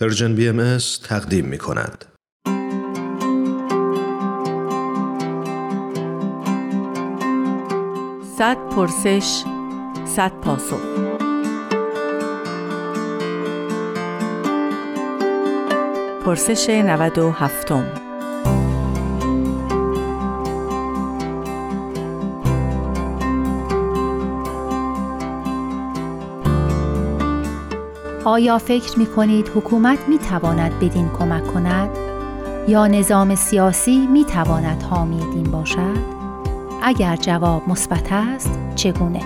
پرژن بی ام تقدیم می کند. صد پرسش صد پاسخ پرسش 97 آیا فکر می کنید حکومت می تواند بدین کمک کند؟ یا نظام سیاسی می تواند حامی دین باشد؟ اگر جواب مثبت است چگونه؟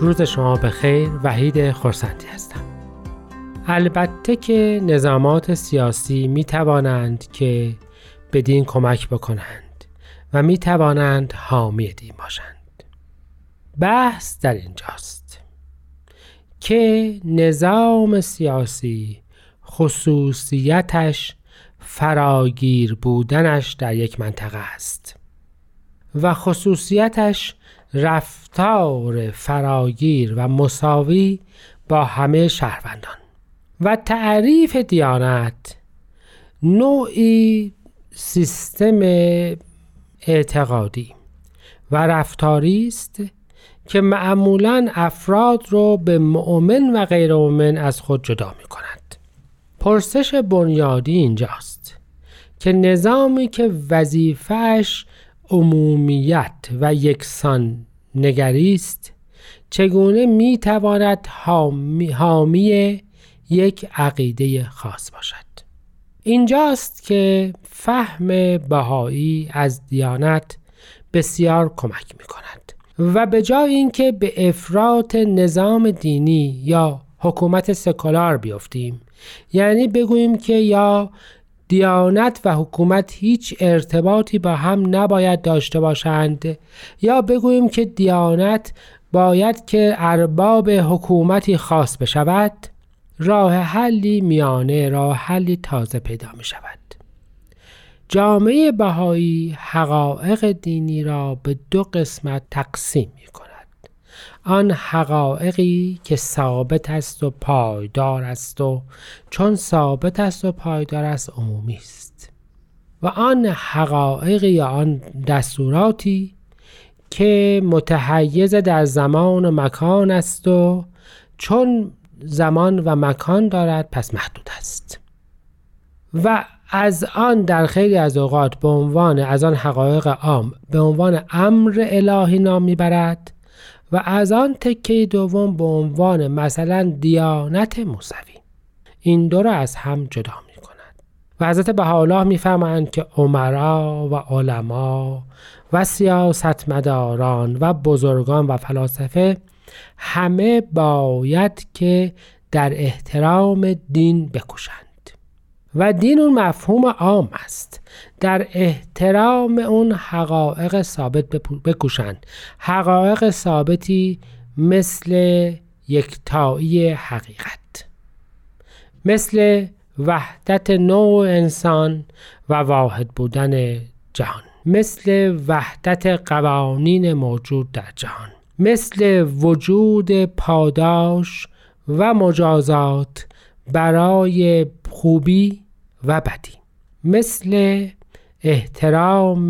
روز شما به خیر وحید خورسندی هستم البته که نظامات سیاسی می توانند که بدین کمک بکنند و می توانند حامی دین باشند. بحث در اینجاست که نظام سیاسی خصوصیتش فراگیر بودنش در یک منطقه است و خصوصیتش رفتار فراگیر و مساوی با همه شهروندان و تعریف دیانت نوعی سیستم اعتقادی و رفتاری است که معمولا افراد رو به مؤمن و غیر مؤمن از خود جدا می کند. پرسش بنیادی اینجاست که نظامی که وظیفهش عمومیت و یکسان نگری است چگونه می تواند حامی, حامی یک عقیده خاص باشد. اینجاست که فهم بهایی از دیانت بسیار کمک می کند و به جای اینکه به افراط نظام دینی یا حکومت سکولار بیفتیم یعنی بگوییم که یا دیانت و حکومت هیچ ارتباطی با هم نباید داشته باشند یا بگوییم که دیانت باید که ارباب حکومتی خاص بشود راه حلی میانه راه حلی تازه پیدا می شود جامعه بهایی حقایق دینی را به دو قسمت تقسیم می کند. آن حقایقی که ثابت است و پایدار است و چون ثابت است و پایدار است عمومی است و آن حقایقی یا آن دستوراتی که متحیز در زمان و مکان است و چون زمان و مکان دارد پس محدود است. و از آن در خیلی از اوقات به عنوان از آن حقایق عام به عنوان امر الهی نام می‌برد و از آن تکه دوم به عنوان مثلا دیانت موسوی. این دو را از هم جدا می کند و حضرت بهاءالله می‌فهمند که عمرا و علما و سیاستمداران و بزرگان و فلاسفه همه باید که در احترام دین بکوشند و دین اون مفهوم عام است. در احترام اون حقایق ثابت بکوشند. حقایق ثابتی مثل یکتایی حقیقت مثل وحدت نوع انسان و واحد بودن جهان مثل وحدت قوانین موجود در جهان. مثل وجود پاداش و مجازات برای خوبی و بدی. مثل احترام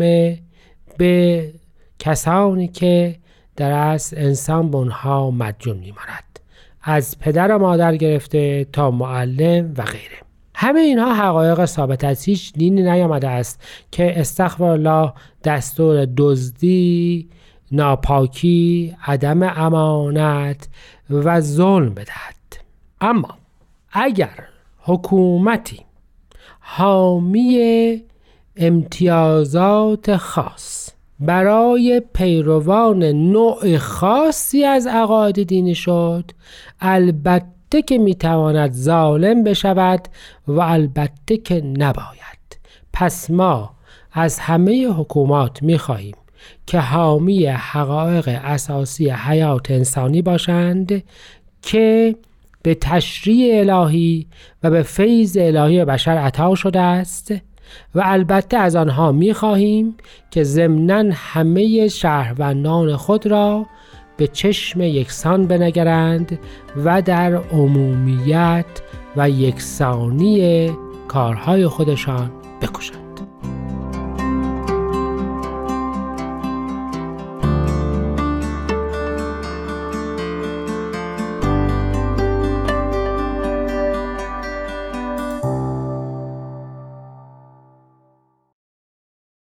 به کسانی که در اصل انسان به اونها مدیون میماند. از پدر و مادر گرفته تا معلم و غیره. همه اینها حقایق ثابت از هیچ دینی نیامده است که استغفر الله دستور دزدی ناپاکی عدم امانت و ظلم بدهد. اما اگر حکومتی حامی امتیازات خاص برای پیروان نوع خاصی از عقاید دینی شد البته که می‌تواند ظالم بشود و البته که نباید. پس ما از همه حکومات می‌خواهیم که حامی حقایق اساسی حیات انسانی باشند که به تشریع الهی و به فیض الهی بشر عطا شده است و البته از آنها می خواهیم که ضمنا همه شهروندان خود را به چشم یکسان بنگرند و در عمومیت و یکسانی کارهای خودشان بکشند.